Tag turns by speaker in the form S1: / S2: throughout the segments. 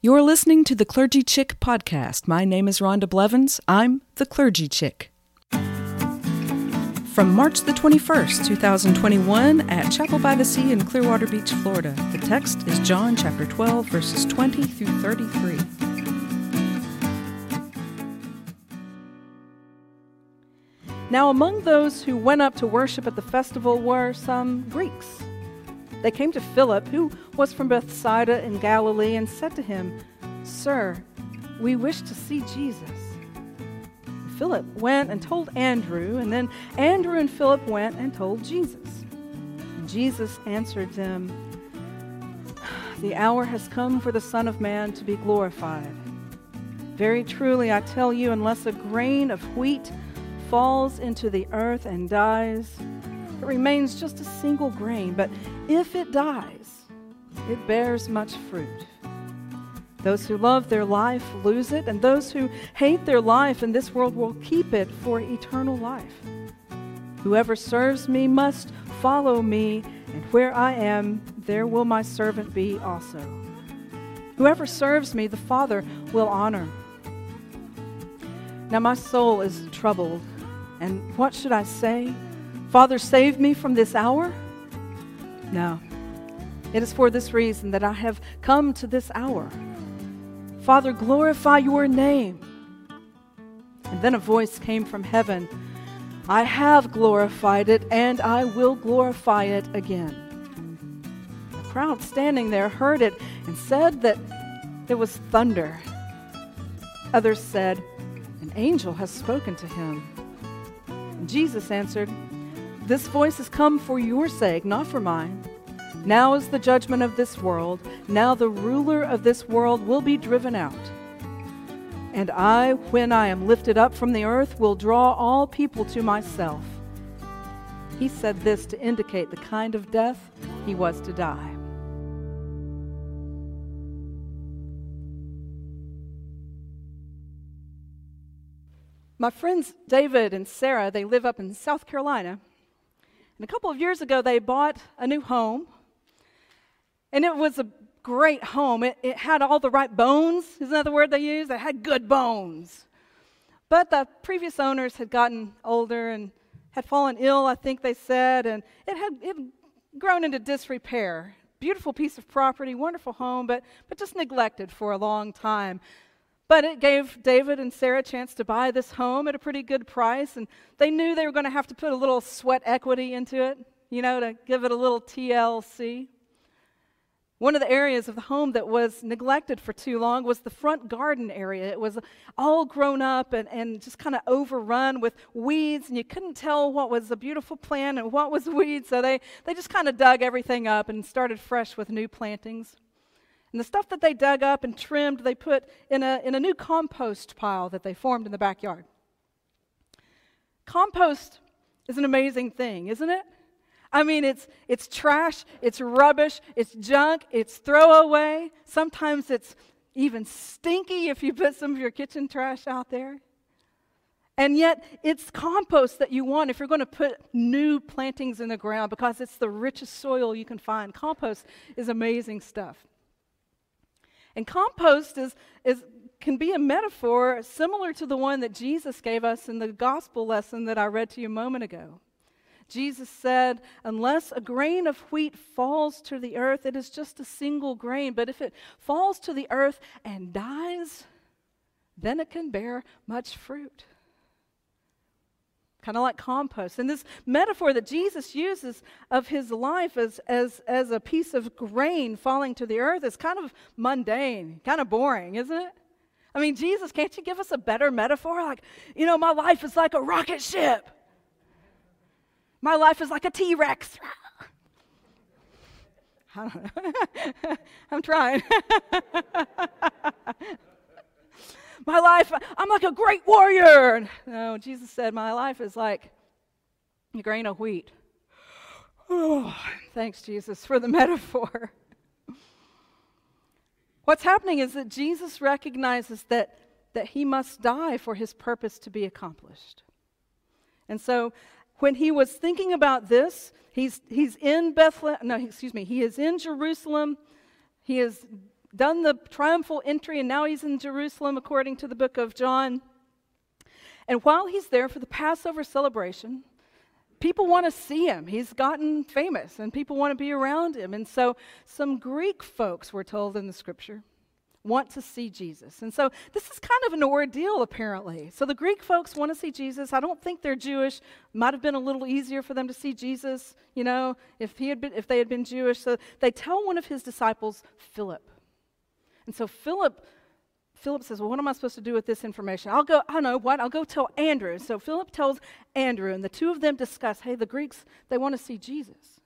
S1: You're listening to the Clergy Chick podcast. My name is Rhonda Blevins. I'm the Clergy Chick. From March the 21st, 2021, at Chapel by the Sea in Clearwater Beach, Florida. The text is John chapter 12, verses 20 through 33. Now, among those who went up to worship at the festival were some Greeks. They came to Philip, who was from Bethsaida in Galilee, and said to him, Sir, we wish to see Jesus. Philip went and told Andrew, and then Andrew and Philip went and told Jesus. Jesus answered them, The hour has come for the Son of Man to be glorified. Very truly, I tell you, unless a grain of wheat falls into the earth and dies, remains just a single grain, but if it dies, it bears much fruit. Those who love their life lose it, and those who hate their life in this world will keep it for eternal life. Whoever serves me must follow me, and where I am, there will my servant be also. Whoever serves me, the Father will honor. Now my soul is troubled, and what should I say? Father, save me from this hour? No. It is for this reason that I have come to this hour. Father, glorify your name. And then a voice came from heaven I have glorified it, and I will glorify it again. The crowd standing there heard it and said that there was thunder. Others said, An angel has spoken to him. And Jesus answered, this voice has come for your sake, not for mine. Now is the judgment of this world. Now the ruler of this world will be driven out. And I, when I am lifted up from the earth, will draw all people to myself. He said this to indicate the kind of death he was to die. My friends David and Sarah, they live up in South Carolina. And a couple of years ago, they bought a new home. And it was a great home. It, it had all the right bones, is another word they use. It had good bones. But the previous owners had gotten older and had fallen ill, I think they said, and it had, it had grown into disrepair. Beautiful piece of property, wonderful home, but, but just neglected for a long time. But it gave David and Sarah a chance to buy this home at a pretty good price, and they knew they were going to have to put a little sweat equity into it, you know, to give it a little TLC. One of the areas of the home that was neglected for too long was the front garden area. It was all grown up and, and just kind of overrun with weeds, and you couldn't tell what was a beautiful plant and what was weeds. So they, they just kind of dug everything up and started fresh with new plantings. And the stuff that they dug up and trimmed, they put in a, in a new compost pile that they formed in the backyard. Compost is an amazing thing, isn't it? I mean, it's, it's trash, it's rubbish, it's junk, it's throwaway. Sometimes it's even stinky if you put some of your kitchen trash out there. And yet, it's compost that you want if you're going to put new plantings in the ground because it's the richest soil you can find. Compost is amazing stuff. And compost is, is, can be a metaphor similar to the one that Jesus gave us in the gospel lesson that I read to you a moment ago. Jesus said, Unless a grain of wheat falls to the earth, it is just a single grain. But if it falls to the earth and dies, then it can bear much fruit kind of like compost. And this metaphor that Jesus uses of his life as, as, as a piece of grain falling to the earth is kind of mundane, kind of boring, isn't it? I mean, Jesus, can't you give us a better metaphor? Like, you know, my life is like a rocket ship. My life is like a T Rex. I don't know. I'm trying. my life, I'm like a great warrior. No, Jesus said, my life is like a grain of wheat. Oh, thanks, Jesus, for the metaphor. What's happening is that Jesus recognizes that, that he must die for his purpose to be accomplished. And so when he was thinking about this, he's, he's in Bethlehem, no, excuse me, he is in Jerusalem. He is done the triumphal entry, and now he's in Jerusalem, according to the book of John. And while he's there for the Passover celebration, people want to see him. He's gotten famous, and people want to be around him. And so, some Greek folks, we're told in the scripture, want to see Jesus. And so this is kind of an ordeal, apparently. So the Greek folks want to see Jesus. I don't think they're Jewish. Might have been a little easier for them to see Jesus, you know, if, he had been, if they had been Jewish. So they tell one of his disciples, Philip. And so Philip. Philip says, Well, what am I supposed to do with this information? I'll go, I know what, I'll go tell Andrew. So Philip tells Andrew, and the two of them discuss, hey, the Greeks, they want to see Jesus.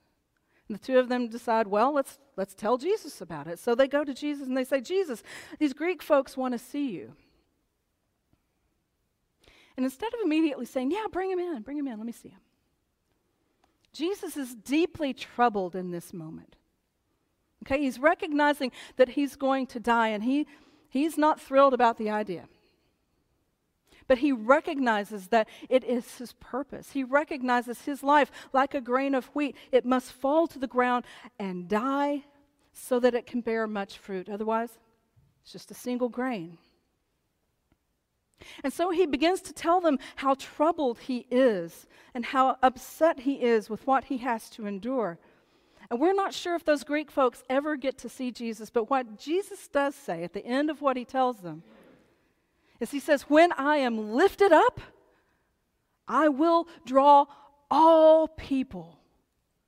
S1: And the two of them decide, well, let's, let's tell Jesus about it. So they go to Jesus and they say, Jesus, these Greek folks want to see you. And instead of immediately saying, yeah, bring him in, bring him in, let me see him. Jesus is deeply troubled in this moment. Okay, he's recognizing that he's going to die, and he, he's not thrilled about the idea. But he recognizes that it is his purpose. He recognizes his life like a grain of wheat. It must fall to the ground and die so that it can bear much fruit. Otherwise, it's just a single grain. And so he begins to tell them how troubled he is and how upset he is with what he has to endure. And we're not sure if those Greek folks ever get to see Jesus, but what Jesus does say at the end of what he tells them is he says, When I am lifted up, I will draw all people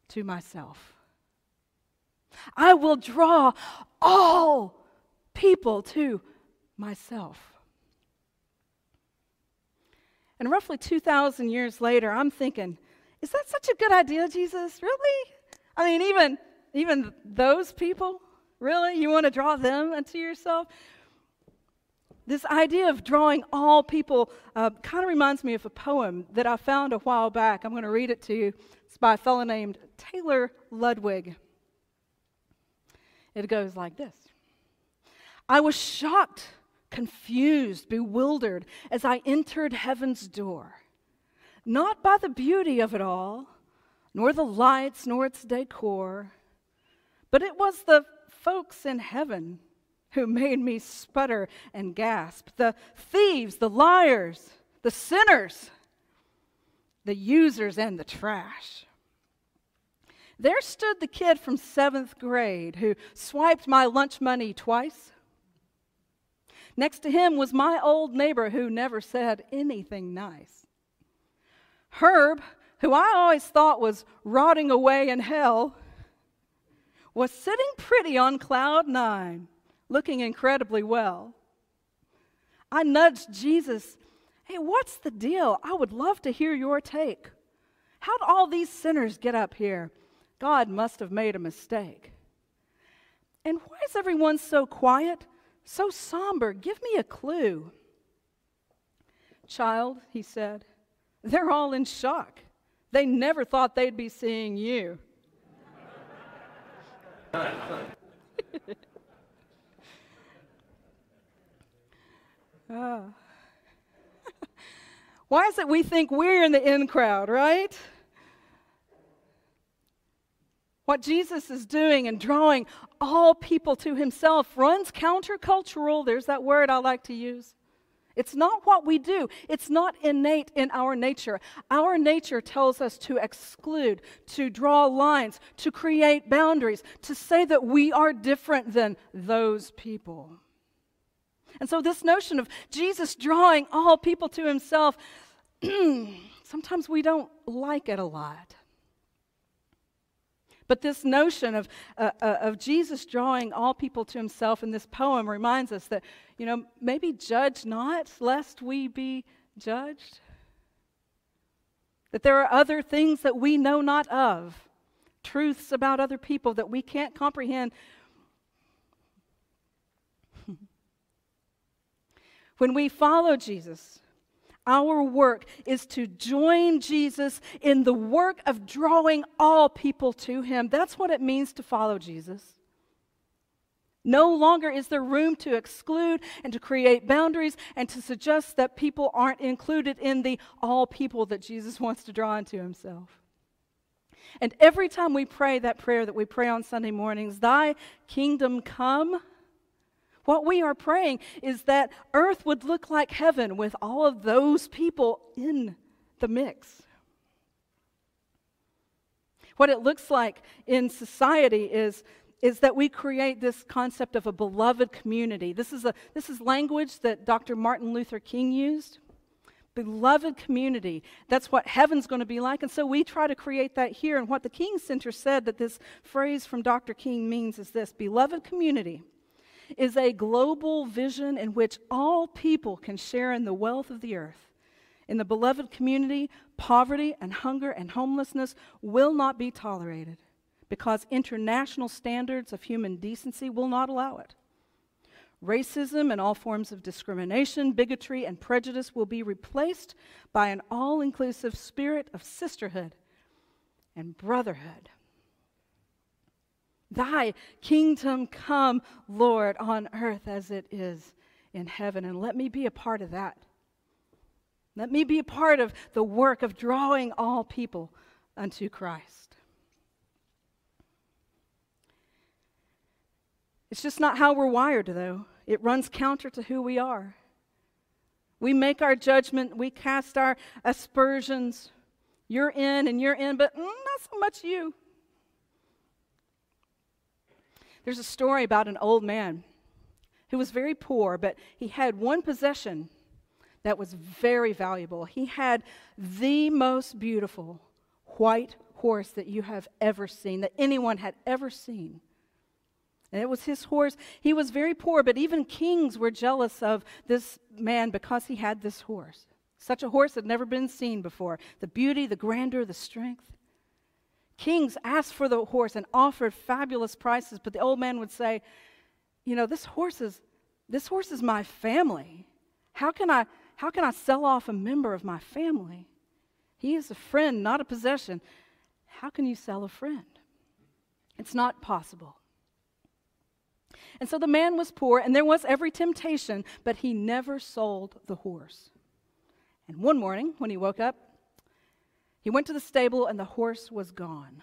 S1: to myself. I will draw all people to myself. And roughly 2,000 years later, I'm thinking, is that such a good idea, Jesus? Really? I mean, even, even those people? Really? You want to draw them unto yourself? This idea of drawing all people uh, kind of reminds me of a poem that I found a while back. I'm going to read it to you. It's by a fellow named Taylor Ludwig. It goes like this I was shocked, confused, bewildered as I entered heaven's door, not by the beauty of it all, nor the lights, nor its decor, but it was the folks in heaven who made me sputter and gasp, the thieves, the liars, the sinners, the users, and the trash. There stood the kid from seventh grade who swiped my lunch money twice. Next to him was my old neighbor who never said anything nice. Herb, who I always thought was rotting away in hell, was sitting pretty on cloud nine looking incredibly well. I nudged Jesus, Hey, what's the deal? I would love to hear your take. How'd all these sinners get up here? God must have made a mistake. And why is everyone so quiet, so somber? Give me a clue. Child, he said, they're all in shock. They never thought they'd be seeing you. Oh. Why is it we think we're in the in crowd, right? What Jesus is doing and drawing all people to himself runs countercultural. There's that word I like to use. It's not what we do, it's not innate in our nature. Our nature tells us to exclude, to draw lines, to create boundaries, to say that we are different than those people. And so, this notion of Jesus drawing all people to himself, sometimes we don't like it a lot. But this notion of, uh, uh, of Jesus drawing all people to himself in this poem reminds us that, you know, maybe judge not lest we be judged. That there are other things that we know not of, truths about other people that we can't comprehend When we follow Jesus, our work is to join Jesus in the work of drawing all people to him. That's what it means to follow Jesus. No longer is there room to exclude and to create boundaries and to suggest that people aren't included in the all people that Jesus wants to draw into himself. And every time we pray that prayer that we pray on Sunday mornings, Thy kingdom come, What we are praying is that earth would look like heaven with all of those people in the mix. What it looks like in society is, is that we create this concept of a beloved community. This is, a, this is language that Dr. Martin Luther King used. Beloved community. That's what heaven's going to be like. And so we try to create that here. And what the King Center said that this phrase from Dr. King means is this Beloved community is a global vision in which all people can share in the wealth of the earth. In the beloved community, poverty and hunger and homelessness will not be tolerated because international standards of human decency will not allow it. Racism and all forms of discrimination, bigotry, and prejudice will be replaced by an all inclusive spirit of sisterhood and brotherhood. Thy kingdom come, Lord, on earth as it is in heaven. And let me be a part of that. Let me be a part of the work of drawing all people unto Christ. It's just not how we're wired, though. It runs counter to who we are. We make our judgment, we cast our aspersions. You're in and you're in, but mm, not so much you. There's a story about an old man who was very poor, but he had one possession that was very valuable. He had the most beautiful white horse that you have ever seen, that anyone had ever seen. And it was his horse. He was very poor, but even kings were jealous of this man because he had this horse. Such a horse had never been seen before. The beauty, the grandeur, the strength. Kings asked for the horse and offered fabulous prices, but the old man would say, You know, this horse is, this horse is my family. How can, I, how can I sell off a member of my family? He is a friend, not a possession. How can you sell a friend? It's not possible. And so the man was poor, and there was every temptation, but he never sold the horse. And one morning, when he woke up, he went to the stable, and the horse was gone.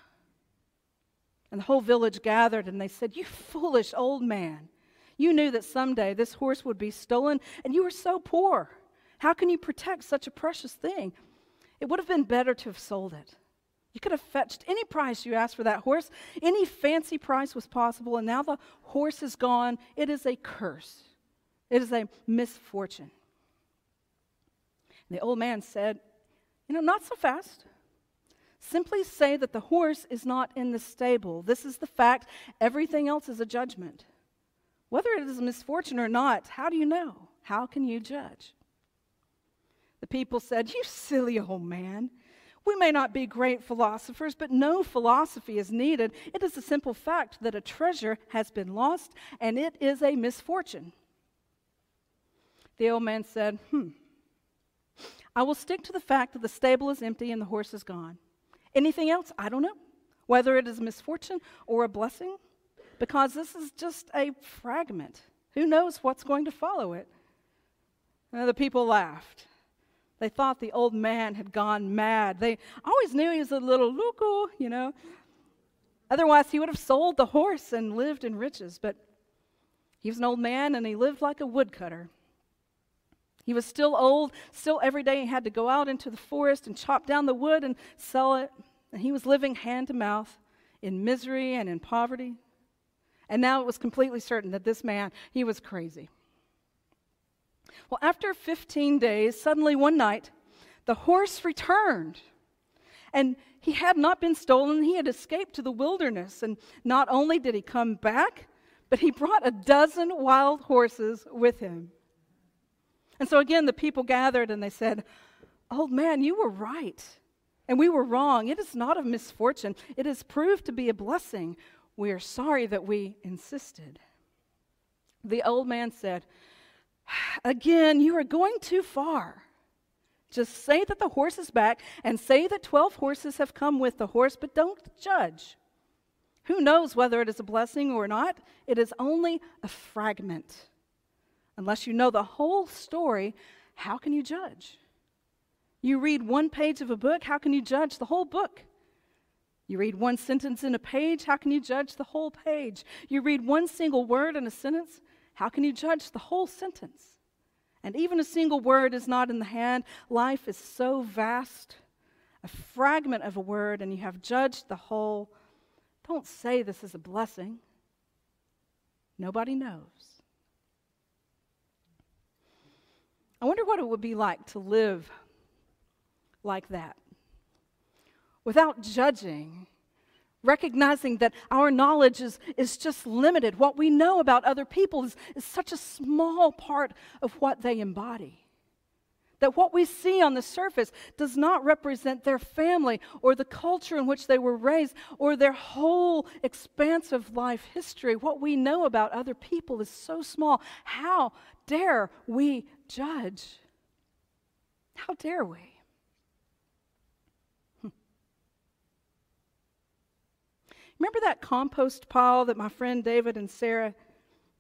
S1: And the whole village gathered, and they said, You foolish old man. You knew that someday this horse would be stolen, and you were so poor. How can you protect such a precious thing? It would have been better to have sold it. You could have fetched any price you asked for that horse. Any fancy price was possible, and now the horse is gone. It is a curse, it is a misfortune. And the old man said, You know, not so fast. Simply say that the horse is not in the stable. This is the fact. Everything else is a judgment. Whether it is a misfortune or not, how do you know? How can you judge? The people said, You silly old man. We may not be great philosophers, but no philosophy is needed. It is a simple fact that a treasure has been lost, and it is a misfortune. The old man said, Hmm, I will stick to the fact that the stable is empty and the horse is gone. Anything else? I don't know. Whether it is misfortune or a blessing, because this is just a fragment. Who knows what's going to follow it? And the people laughed. They thought the old man had gone mad. They always knew he was a little loco, you know. Otherwise, he would have sold the horse and lived in riches. But he was an old man and he lived like a woodcutter. He was still old, still every day he had to go out into the forest and chop down the wood and sell it. And he was living hand to mouth in misery and in poverty. And now it was completely certain that this man, he was crazy. Well, after 15 days, suddenly one night, the horse returned. And he had not been stolen, he had escaped to the wilderness. And not only did he come back, but he brought a dozen wild horses with him. And so again, the people gathered and they said, Old man, you were right. And we were wrong. It is not a misfortune, it has proved to be a blessing. We are sorry that we insisted. The old man said, Again, you are going too far. Just say that the horse is back and say that 12 horses have come with the horse, but don't judge. Who knows whether it is a blessing or not? It is only a fragment. Unless you know the whole story, how can you judge? You read one page of a book, how can you judge the whole book? You read one sentence in a page, how can you judge the whole page? You read one single word in a sentence, how can you judge the whole sentence? And even a single word is not in the hand. Life is so vast, a fragment of a word, and you have judged the whole. Don't say this is a blessing. Nobody knows. I wonder what it would be like to live like that without judging recognizing that our knowledge is, is just limited. What we know about other people is, is such a small part of what they embody. That what we see on the surface does not represent their family or the culture in which they were raised or their whole expansive life history. What we know about other people is so small. How dare we judge? How dare we? Hmm. Remember that compost pile that my friend David and Sarah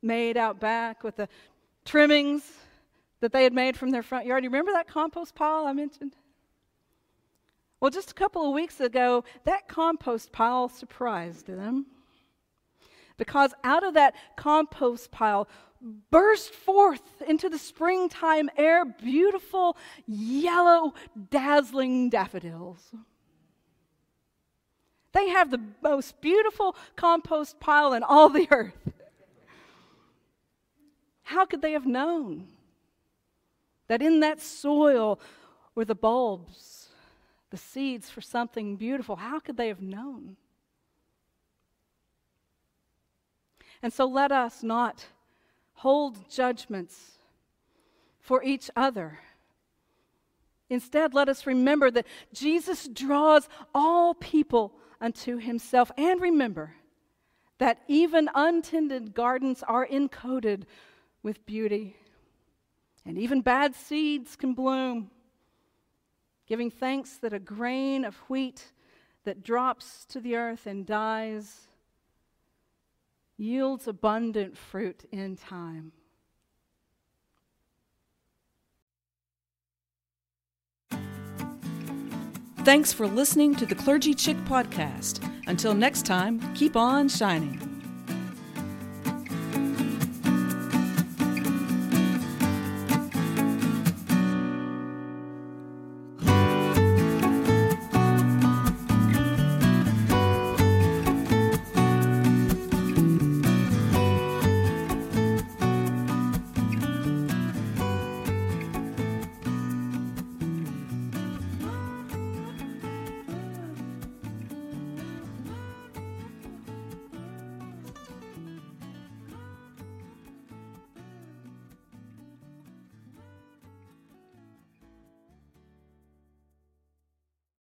S1: made out back with the trimmings that they had made from their front yard? You remember that compost pile I mentioned? Well, just a couple of weeks ago, that compost pile surprised them. Because out of that compost pile burst forth into the springtime air beautiful, yellow, dazzling daffodils. They have the most beautiful compost pile in all the earth. How could they have known that in that soil were the bulbs, the seeds for something beautiful? How could they have known? And so let us not hold judgments for each other. Instead, let us remember that Jesus draws all people unto himself. And remember that even untended gardens are encoded with beauty, and even bad seeds can bloom, giving thanks that a grain of wheat that drops to the earth and dies yields abundant fruit in time.
S2: Thanks for listening to the Clergy Chick podcast. Until next time, keep on shining.